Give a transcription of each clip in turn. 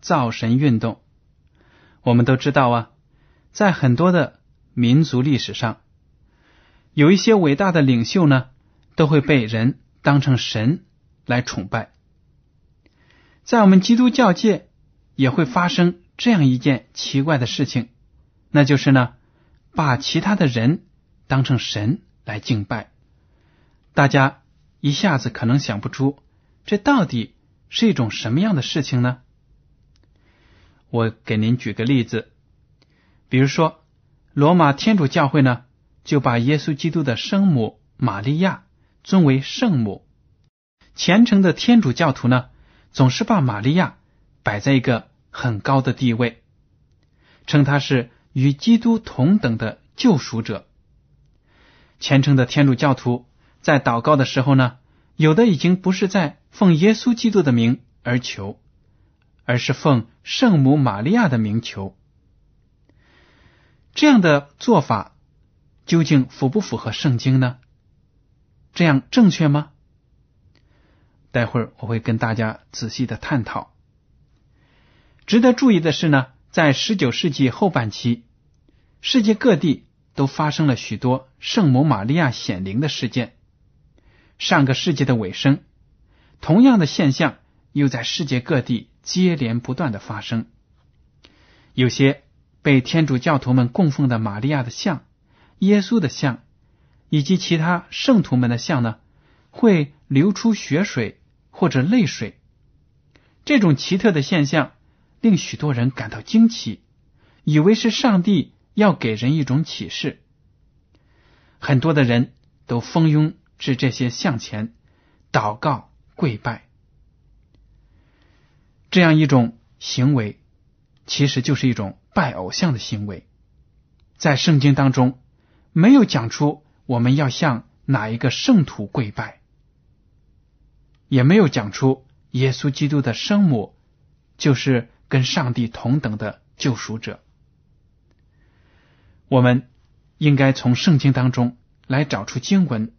造神运动。我们都知道啊，在很多的民族历史上，有一些伟大的领袖呢，都会被人当成神来崇拜。在我们基督教界，也会发生这样一件奇怪的事情，那就是呢，把其他的人当成神来敬拜。大家。一下子可能想不出，这到底是一种什么样的事情呢？我给您举个例子，比如说，罗马天主教会呢，就把耶稣基督的生母玛利亚尊为圣母。虔诚的天主教徒呢，总是把玛利亚摆在一个很高的地位，称她是与基督同等的救赎者。虔诚的天主教徒。在祷告的时候呢，有的已经不是在奉耶稣基督的名而求，而是奉圣母玛利亚的名求。这样的做法究竟符不符合圣经呢？这样正确吗？待会儿我会跟大家仔细的探讨。值得注意的是呢，在十九世纪后半期，世界各地都发生了许多圣母玛利亚显灵的事件。上个世纪的尾声，同样的现象又在世界各地接连不断的发生。有些被天主教徒们供奉的玛利亚的像、耶稣的像以及其他圣徒们的像呢，会流出血水或者泪水。这种奇特的现象令许多人感到惊奇，以为是上帝要给人一种启示。很多的人都蜂拥。至这些像前祷告、跪拜，这样一种行为，其实就是一种拜偶像的行为。在圣经当中，没有讲出我们要向哪一个圣徒跪拜，也没有讲出耶稣基督的生母就是跟上帝同等的救赎者。我们应该从圣经当中来找出经文。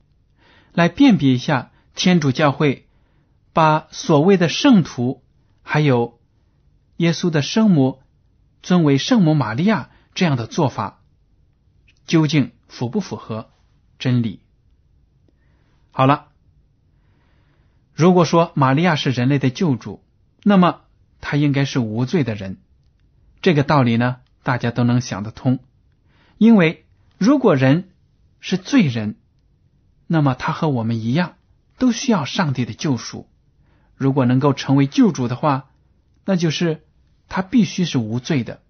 来辨别一下天主教会把所谓的圣徒，还有耶稣的生母尊为圣母玛利亚这样的做法，究竟符不符合真理？好了，如果说玛利亚是人类的救主，那么她应该是无罪的人。这个道理呢，大家都能想得通，因为如果人是罪人。那么他和我们一样，都需要上帝的救赎。如果能够成为救主的话，那就是他必须是无罪的。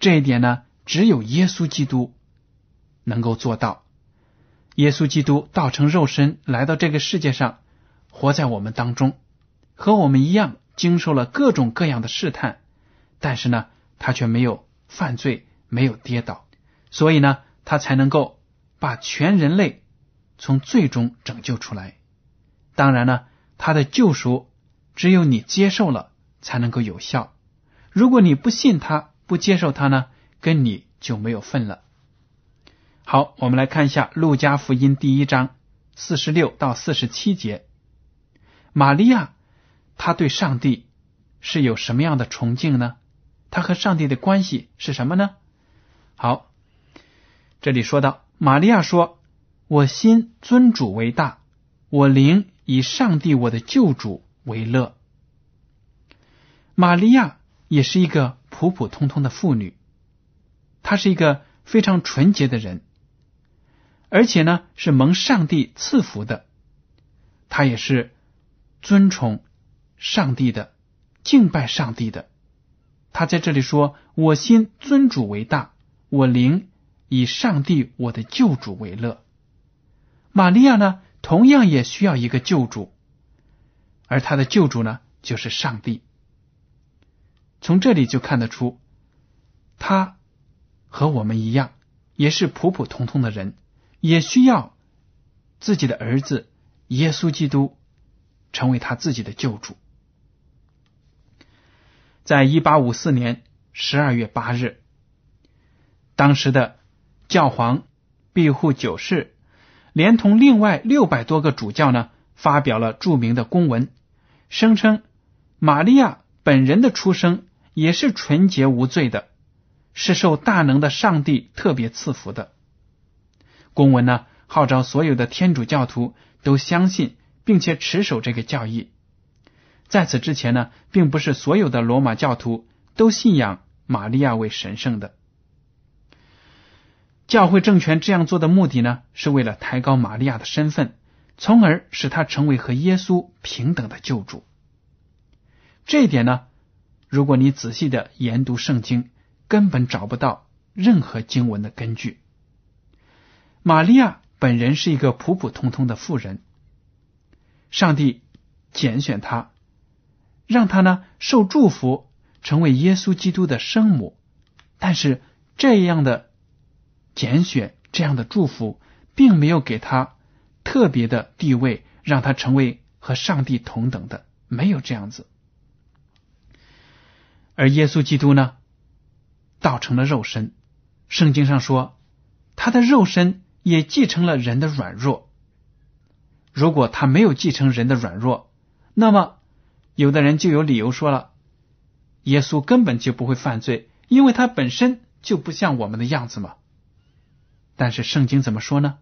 这一点呢，只有耶稣基督能够做到。耶稣基督道成肉身来到这个世界上，活在我们当中，和我们一样经受了各种各样的试探，但是呢，他却没有犯罪，没有跌倒，所以呢，他才能够把全人类。从最终拯救出来，当然呢，他的救赎只有你接受了才能够有效。如果你不信他，不接受他呢，跟你就没有份了。好，我们来看一下《路加福音》第一章四十六到四十七节。玛利亚，她对上帝是有什么样的崇敬呢？她和上帝的关系是什么呢？好，这里说到，玛利亚说：“我心尊主为大，我灵以上帝我的救主为乐。”玛利亚也是一个普普通通的妇女，她是一个非常纯洁的人，而且呢是蒙上帝赐福的，她也是。尊崇上帝的，敬拜上帝的，他在这里说：“我心尊主为大，我灵以上帝我的救主为乐。”玛利亚呢，同样也需要一个救主，而他的救主呢，就是上帝。从这里就看得出，他和我们一样，也是普普通通的人，也需要自己的儿子耶稣基督。成为他自己的救主。在一八五四年十二月八日，当时的教皇庇护九世连同另外六百多个主教呢，发表了著名的公文，声称玛利亚本人的出生也是纯洁无罪的，是受大能的上帝特别赐福的。公文呢，号召所有的天主教徒都相信。并且持守这个教义，在此之前呢，并不是所有的罗马教徒都信仰玛利亚为神圣的。教会政权这样做的目的呢，是为了抬高玛利亚的身份，从而使他成为和耶稣平等的救主。这一点呢，如果你仔细的研读圣经，根本找不到任何经文的根据。玛利亚本人是一个普普通通的妇人。上帝拣选他，让他呢受祝福，成为耶稣基督的生母。但是这样的拣选，这样的祝福，并没有给他特别的地位，让他成为和上帝同等的，没有这样子。而耶稣基督呢，道成了肉身。圣经上说，他的肉身也继承了人的软弱。如果他没有继承人的软弱，那么有的人就有理由说了，耶稣根本就不会犯罪，因为他本身就不像我们的样子嘛。但是圣经怎么说呢？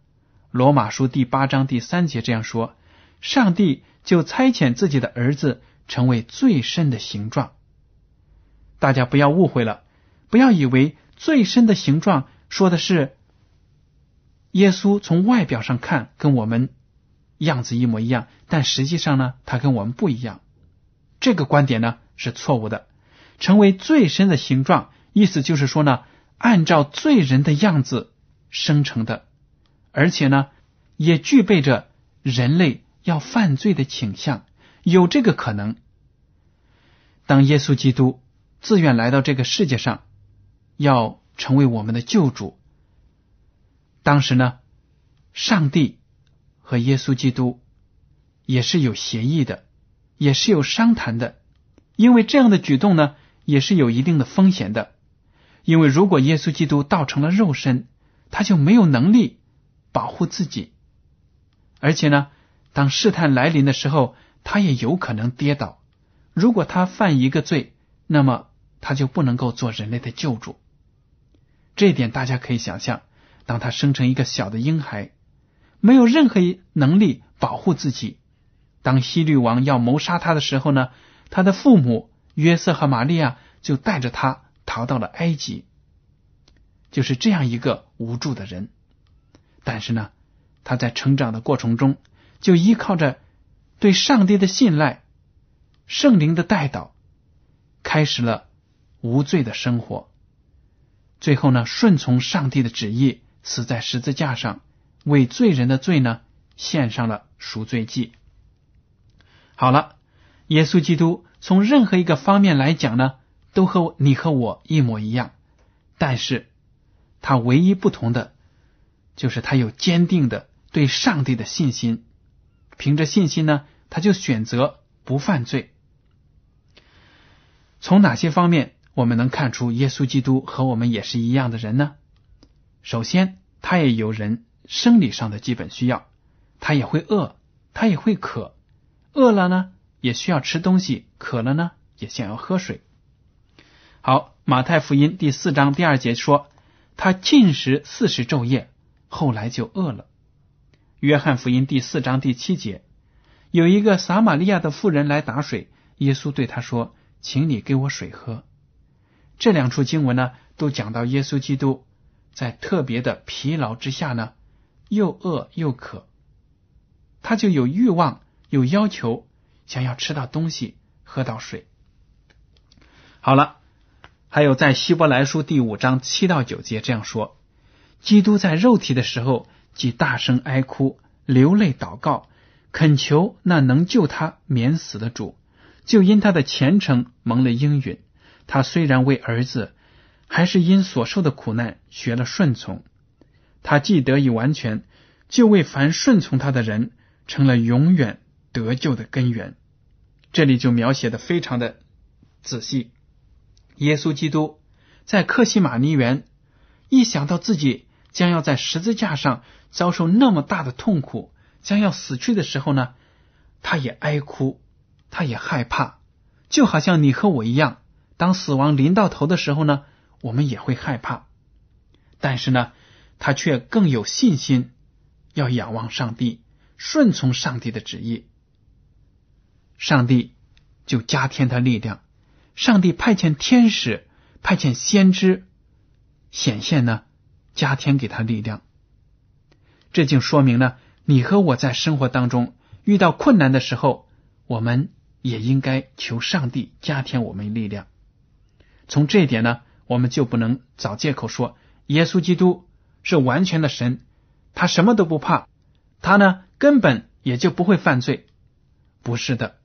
罗马书第八章第三节这样说：上帝就差遣自己的儿子成为最深的形状。大家不要误会了，不要以为最深的形状说的是耶稣从外表上看跟我们。样子一模一样，但实际上呢，他跟我们不一样。这个观点呢是错误的。成为最深的形状，意思就是说呢，按照罪人的样子生成的，而且呢，也具备着人类要犯罪的倾向，有这个可能。当耶稣基督自愿来到这个世界上，要成为我们的救主，当时呢，上帝。和耶稣基督也是有协议的，也是有商谈的，因为这样的举动呢，也是有一定的风险的。因为如果耶稣基督道成了肉身，他就没有能力保护自己，而且呢，当试探来临的时候，他也有可能跌倒。如果他犯一个罪，那么他就不能够做人类的救主。这一点大家可以想象，当他生成一个小的婴孩。没有任何能力保护自己。当希律王要谋杀他的时候呢，他的父母约瑟和玛利亚就带着他逃到了埃及。就是这样一个无助的人，但是呢，他在成长的过程中就依靠着对上帝的信赖、圣灵的带导，开始了无罪的生活。最后呢，顺从上帝的旨意，死在十字架上。为罪人的罪呢，献上了赎罪祭。好了，耶稣基督从任何一个方面来讲呢，都和你和我一模一样，但是他唯一不同的，就是他有坚定的对上帝的信心。凭着信心呢，他就选择不犯罪。从哪些方面我们能看出耶稣基督和我们也是一样的人呢？首先，他也有人生理上的基本需要，他也会饿，他也会渴，饿了呢也需要吃东西，渴了呢也想要喝水。好，马太福音第四章第二节说，他进食四十昼夜，后来就饿了。约翰福音第四章第七节，有一个撒玛利亚的妇人来打水，耶稣对他说：“请你给我水喝。”这两处经文呢，都讲到耶稣基督在特别的疲劳之下呢，又饿又渴，他就有欲望、有要求，想要吃到东西、喝到水。好了，还有在希伯来书第五章七到九节这样说：基督在肉体的时候，即大声哀哭、流泪祷告，恳求那能救他免死的主，就因他的虔诚蒙了应允。他虽然为儿子，还是因所受的苦难学了顺从。他既得以完全，就为凡顺从他的人成了永远得救的根源。这里就描写的非常的仔细。耶稣基督在克西马尼园，一想到自己将要在十字架上遭受那么大的痛苦，将要死去的时候呢，他也哀哭，他也害怕，就好像你和我一样。当死亡临到头的时候呢，我们也会害怕，但是呢，他却更有信心，要仰望上帝，顺从上帝的旨意。上帝就加添他力量，上帝派遣天使，派遣先知显现呢，加添给他力量。这就说明了，你和我在生活当中遇到困难的时候，我们也应该求上帝加添我们力量。从这一点呢，我们就不能找借口说耶稣基督是完全的神，他什么都不怕，他呢根本也就不会犯罪。不是的，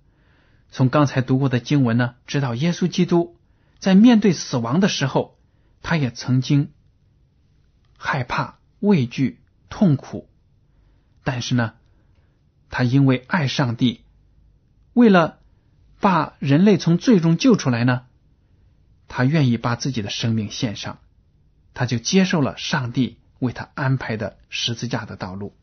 从刚才读过的经文呢，知道耶稣基督在面对死亡的时候，他也曾经害怕、畏惧、痛苦，但是呢，他因为爱上帝，为了把人类从最终救出来呢。他愿意把自己的生命献上，他就接受了上帝为他安排的十字架的道路。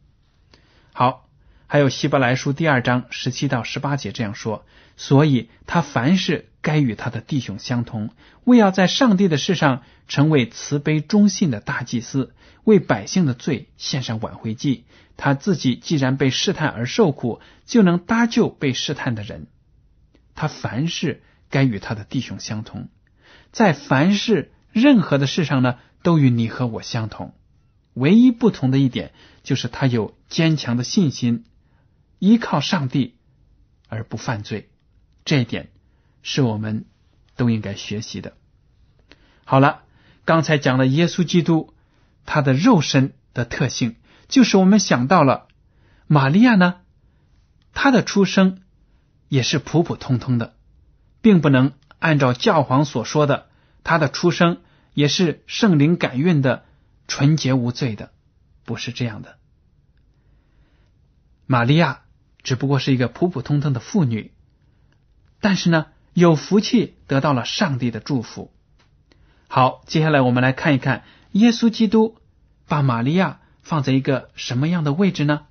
好，还有希伯来书第二章十七到十八节这样说：所以他凡事该与他的弟兄相同，为要在上帝的事上成为慈悲忠信的大祭司，为百姓的罪献上挽回祭。他自己既然被试探而受苦，就能搭救被试探的人。他凡事该与他的弟兄相同。在凡事任何的事上呢，都与你和我相同。唯一不同的一点就是他有坚强的信心，依靠上帝而不犯罪。这一点是我们都应该学习的。好了，刚才讲了耶稣基督他的肉身的特性，就是我们想到了玛利亚呢，她的出生也是普普通通的，并不能。按照教皇所说的，他的出生也是圣灵感孕的、纯洁无罪的，不是这样的。玛利亚只不过是一个普普通通的妇女，但是呢，有福气得到了上帝的祝福。好，接下来我们来看一看耶稣基督把玛利亚放在一个什么样的位置呢？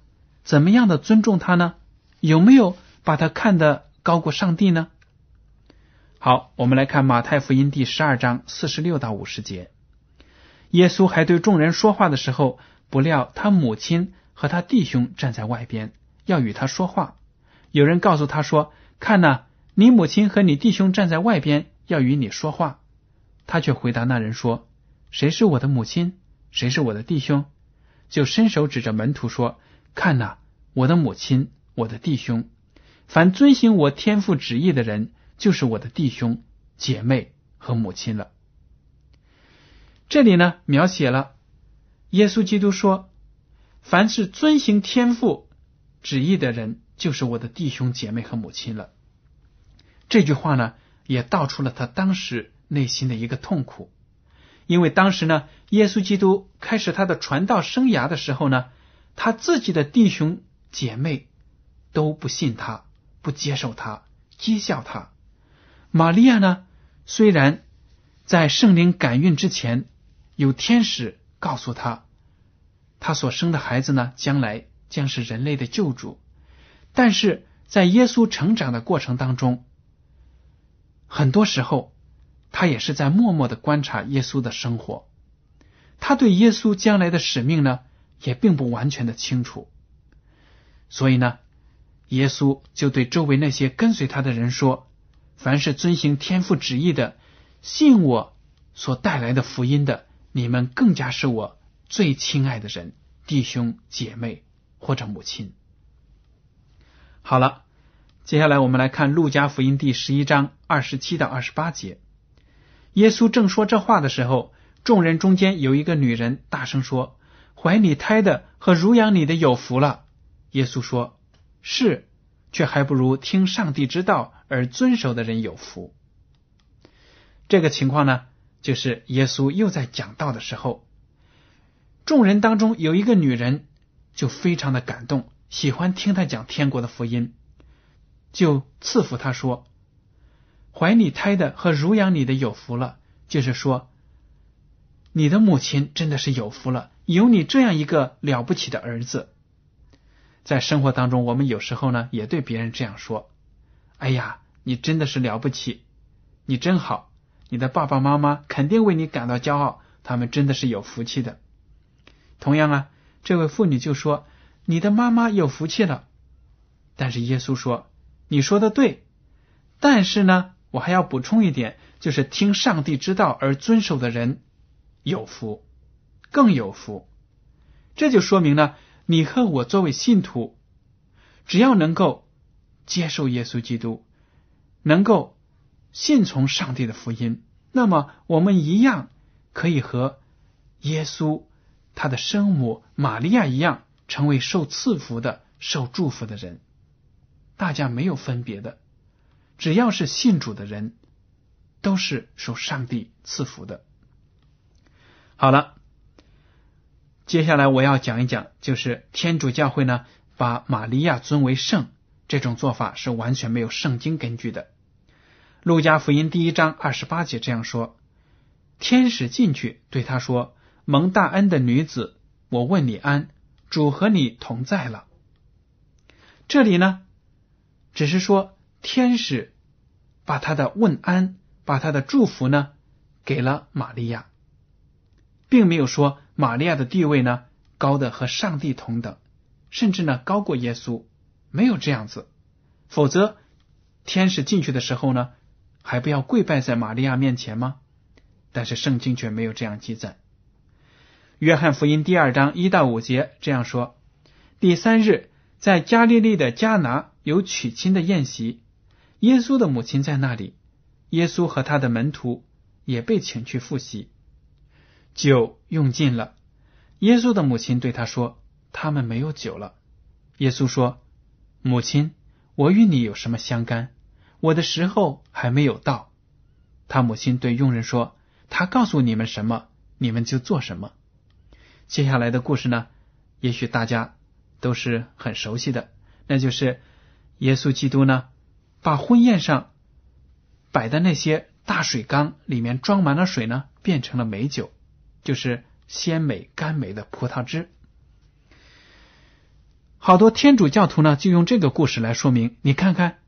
怎么样的尊重他呢？有没有把他看得高过上帝呢？好，我们来看马太福音第十二章四十六到五十节。耶稣还对众人说话的时候，不料他母亲和他弟兄站在外边，要与他说话。有人告诉他说：“看呐，你母亲和你弟兄站在外边，要与你说话。”他却回答那人说：“谁是我的母亲？谁是我的弟兄？”就伸手指着门徒说：“看呐，我的母亲，我的弟兄。凡遵行我天父旨意的人。”就是我的弟兄姐妹和母亲了。这里呢，描写了耶稣基督说：“凡是遵行天父旨意的人，就是我的弟兄姐妹和母亲了。”这句话呢，也道出了他当时内心的一个痛苦，因为当时呢，耶稣基督开始他的传道生涯的时候呢，他自己的弟兄姐妹都不信他，不接受他，讥笑他。玛利亚呢，虽然在圣灵感孕之前，有天使告诉他，他所生的孩子呢，将来将是人类的救主。但是在耶稣成长的过程当中，很多时候他也是在默默的观察耶稣的生活。他对耶稣将来的使命呢，也并不完全的清楚。所以呢，耶稣就对周围那些跟随他的人说：“凡是遵行天父旨意的。”信我所带来的福音的，你们更加是我最亲爱的人，弟兄姐妹或者母亲。好了，接下来我们来看路加福音第十一章二十七到二十八节。耶稣正说这话的时候，众人中间有一个女人大声说：“怀里胎的和乳养你的有福了。”耶稣说：“是，却还不如听上帝之道而遵守的人有福。”这个情况呢，就是耶稣又在讲道的时候，众人当中有一个女人就非常的感动，喜欢听他讲天国的福音，就赐福他说：“怀你胎的和乳养你的有福了。”就是说，你的母亲真的是有福了，有你这样一个了不起的儿子。在生活当中，我们有时候呢也对别人这样说：“哎呀，你真的是了不起，你真好。”你的爸爸妈妈肯定为你感到骄傲，他们真的是有福气的。同样啊，这位妇女就说：“你的妈妈有福气了。”但是耶稣说：“你说的对，但是呢，我还要补充一点，就是听上帝之道而遵守的人有福，更有福。”这就说明了，你和我作为信徒，只要能够接受耶稣基督，能够。信从上帝的福音，那么我们一样可以和耶稣他的生母玛利亚一样，成为受赐福的、受祝福的人。大家没有分别的，只要是信主的人，都是受上帝赐福的。好了，接下来我要讲一讲，就是天主教会呢把玛利亚尊为圣这种做法是完全没有圣经根据的。路加福音第一章二十八节这样说：“天使进去对他说：‘蒙大恩的女子，我问你安，主和你同在了。’这里呢，只是说天使把他的问安，把他的祝福呢，给了玛利亚，并没有说玛利亚的地位呢高的和上帝同等，甚至呢高过耶稣，没有这样子。否则，天使进去的时候呢？”还不要跪拜在玛利亚面前吗？但是圣经却没有这样记载。约翰福音第二章一到五节这样说：第三日，在加利利的迦拿有娶亲的宴席，耶稣的母亲在那里，耶稣和他的门徒也被请去复习。酒用尽了，耶稣的母亲对他说：“他们没有酒了。”耶稣说：“母亲，我与你有什么相干？”我的时候还没有到，他母亲对佣人说：“他告诉你们什么，你们就做什么。”接下来的故事呢，也许大家都是很熟悉的，那就是耶稣基督呢，把婚宴上摆的那些大水缸里面装满了水呢，变成了美酒，就是鲜美甘美的葡萄汁。好多天主教徒呢，就用这个故事来说明，你看看。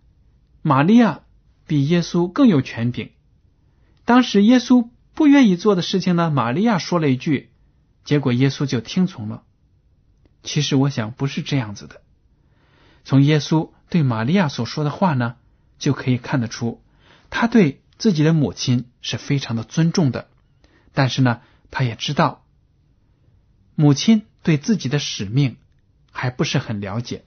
玛利亚比耶稣更有权柄。当时耶稣不愿意做的事情呢，玛利亚说了一句，结果耶稣就听从了。其实我想不是这样子的。从耶稣对玛利亚所说的话呢，就可以看得出，他对自己的母亲是非常的尊重的。但是呢，他也知道母亲对自己的使命还不是很了解。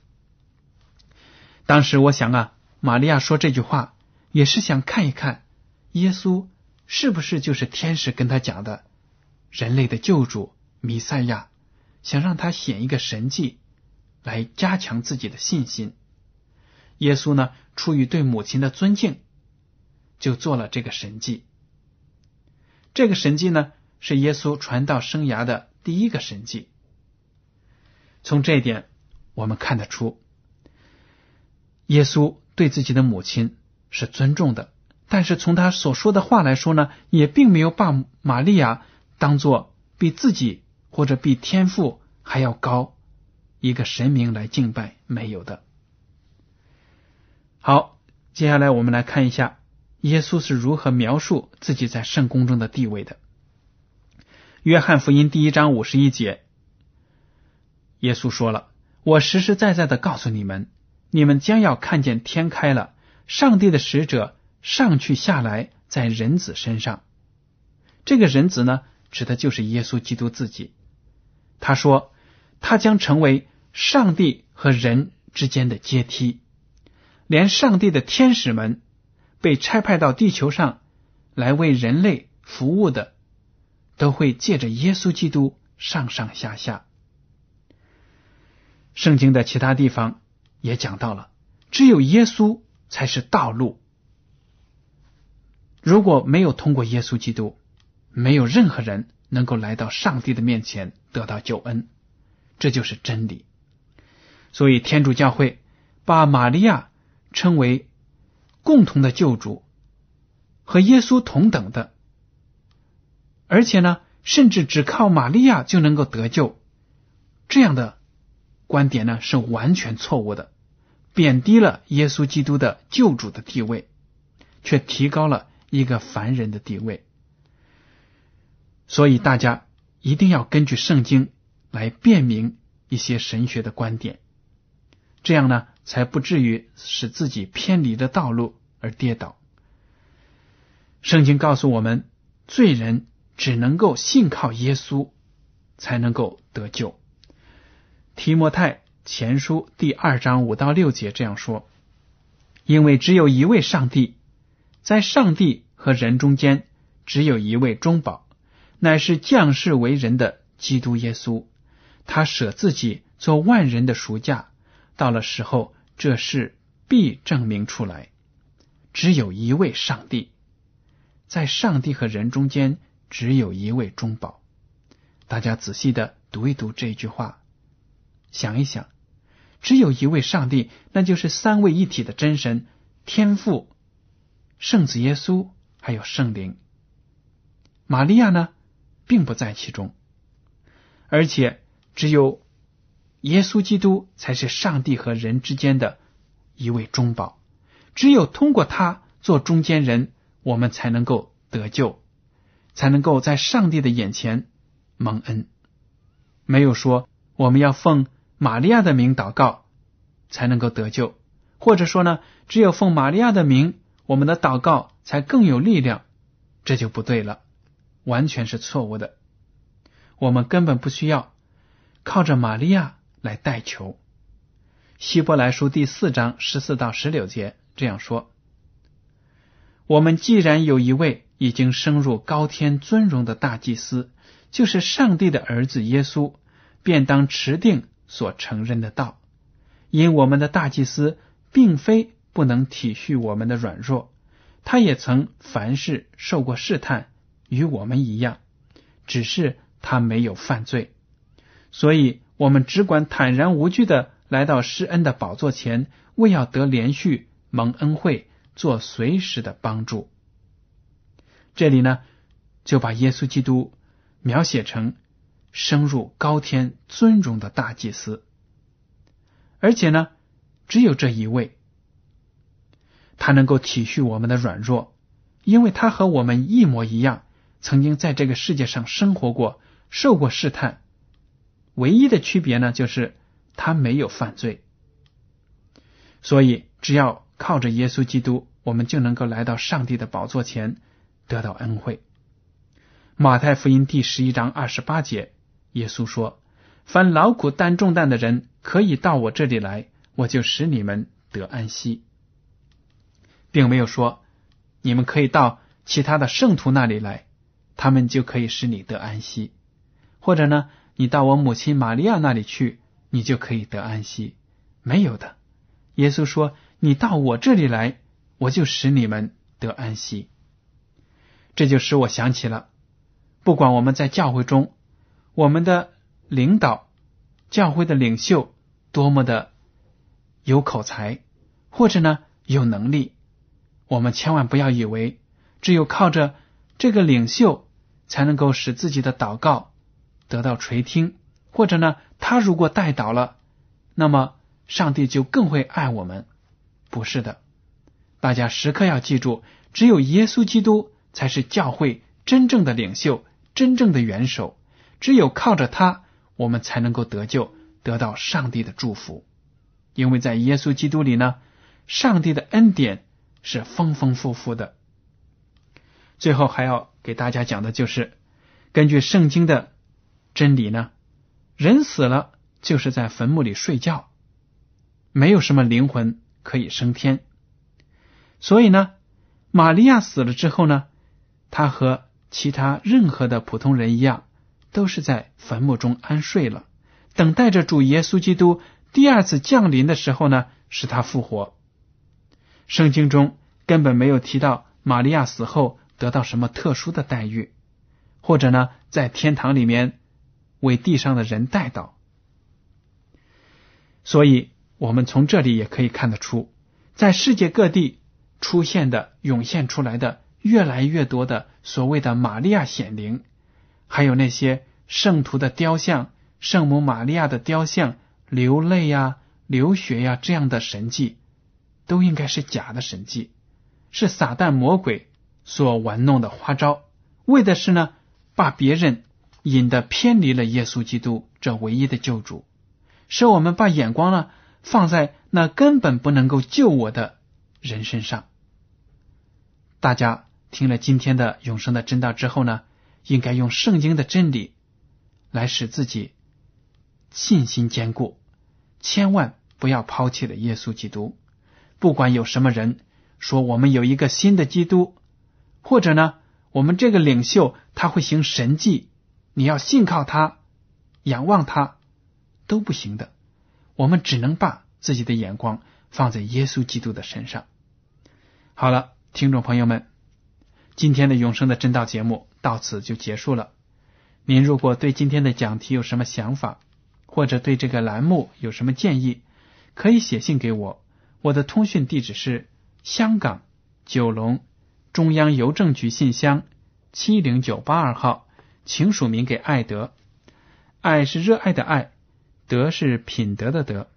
当时我想啊。玛利亚说这句话，也是想看一看耶稣是不是就是天使跟他讲的人类的救主弥赛亚，想让他显一个神迹来加强自己的信心。耶稣呢，出于对母亲的尊敬，就做了这个神迹。这个神迹呢，是耶稣传道生涯的第一个神迹。从这一点，我们看得出耶稣。对自己的母亲是尊重的，但是从他所说的话来说呢，也并没有把玛利亚当做比自己或者比天父还要高一个神明来敬拜，没有的。好，接下来我们来看一下耶稣是如何描述自己在圣宫中的地位的。约翰福音第一章五十一节，耶稣说了：“我实实在在的告诉你们，你们将要看见天开了，上帝的使者。”上去下来，在人子身上，这个人子呢，指的就是耶稣基督自己。他说，他将成为上帝和人之间的阶梯，连上帝的天使们被差派到地球上来为人类服务的，都会借着耶稣基督上上下下。圣经的其他地方也讲到了，只有耶稣才是道路。如果没有通过耶稣基督，没有任何人能够来到上帝的面前得到救恩，这就是真理。所以天主教会把玛利亚称为共同的救主，和耶稣同等的，而且呢，甚至只靠玛利亚就能够得救，这样的观点呢是完全错误的，贬低了耶稣基督的救主的地位，却提高了。一个凡人的地位，所以大家一定要根据圣经来辨明一些神学的观点，这样呢，才不至于使自己偏离了道路而跌倒。圣经告诉我们，罪人只能够信靠耶稣，才能够得救。提摩太前书第二章五到六节这样说：“因为只有一位上帝。”在上帝和人中间，只有一位中保，乃是降世为人的基督耶稣。他舍自己做万人的赎价，到了时候，这事必证明出来。只有一位上帝，在上帝和人中间，只有一位中保。大家仔细的读一读这句话，想一想，只有一位上帝，那就是三位一体的真神天父。圣子耶稣还有圣灵，玛利亚呢，并不在其中，而且只有耶稣基督才是上帝和人之间的一位中保，只有通过他做中间人，我们才能够得救，才能够在上帝的眼前蒙恩。没有说我们要奉玛利亚的名祷告才能够得救，或者说呢，只有奉玛利亚的名。我们的祷告才更有力量，这就不对了，完全是错误的。我们根本不需要靠着玛利亚来代求。希伯来书第四章十四到十六节这样说：“我们既然有一位已经升入高天尊荣的大祭司，就是上帝的儿子耶稣，便当持定所承认的道，因我们的大祭司并非。”不能体恤我们的软弱，他也曾凡事受过试探，与我们一样，只是他没有犯罪。所以，我们只管坦然无惧的来到施恩的宝座前，为要得连续蒙恩惠，做随时的帮助。这里呢，就把耶稣基督描写成升入高天尊荣的大祭司，而且呢，只有这一位。他能够体恤我们的软弱，因为他和我们一模一样，曾经在这个世界上生活过，受过试探。唯一的区别呢，就是他没有犯罪。所以，只要靠着耶稣基督，我们就能够来到上帝的宝座前，得到恩惠。马太福音第十一章二十八节，耶稣说：“凡劳苦担重担的人，可以到我这里来，我就使你们得安息。”并没有说，你们可以到其他的圣徒那里来，他们就可以使你得安息；或者呢，你到我母亲玛利亚那里去，你就可以得安息。没有的，耶稣说：“你到我这里来，我就使你们得安息。”这就使我想起了，不管我们在教会中，我们的领导、教会的领袖多么的有口才，或者呢有能力。我们千万不要以为只有靠着这个领袖才能够使自己的祷告得到垂听，或者呢，他如果带倒了，那么上帝就更会爱我们。不是的，大家时刻要记住，只有耶稣基督才是教会真正的领袖、真正的元首。只有靠着他，我们才能够得救，得到上帝的祝福。因为在耶稣基督里呢，上帝的恩典是丰丰富富的。最后还要给大家讲的就是，根据圣经的真理呢，人死了就是在坟墓里睡觉，没有什么灵魂可以升天。所以呢，玛利亚死了之后呢，她和其他任何的普通人一样。都是在坟墓中安睡了，等待着主耶稣基督第二次降临的时候呢，使他复活。圣经中根本没有提到玛利亚死后得到什么特殊的待遇，或者呢，在天堂里面为地上的人带到。所以，我们从这里也可以看得出，在世界各地出现的、涌现出来的越来越多的所谓的玛利亚显灵。还有那些圣徒的雕像、圣母玛利亚的雕像流泪呀、流血呀这样的神迹，都应该是假的神迹，是撒旦魔鬼所玩弄的花招，为的是呢把别人引得偏离了耶稣基督这唯一的救主，使我们把眼光呢放在那根本不能够救我的人身上。大家听了今天的永生的真道之后呢？应该用圣经的真理来使自己信心坚固，千万不要抛弃了耶稣基督。不管有什么人说我们有一个新的基督，或者呢，我们这个领袖他会行神迹，你要信靠他，仰望他都不行的。我们只能把自己的眼光放在耶稣基督的身上。好了，听众朋友们，今天的永生的真道节目。到此就结束了。您如果对今天的讲题有什么想法，或者对这个栏目有什么建议，可以写信给我。我的通讯地址是香港九龙中央邮政局信箱七零九八二号，请署名给爱德。爱是热爱的爱，德是品德的德。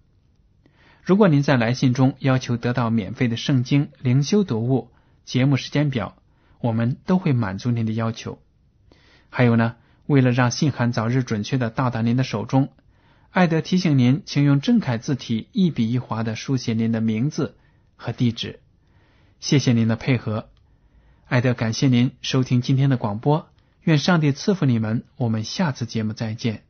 如果您在来信中要求得到免费的圣经灵修读物、节目时间表。我们都会满足您的要求。还有呢，为了让信函早日准确的到达您的手中，艾德提醒您，请用正楷字体一笔一划的书写您的名字和地址。谢谢您的配合，艾德感谢您收听今天的广播。愿上帝赐福你们，我们下次节目再见。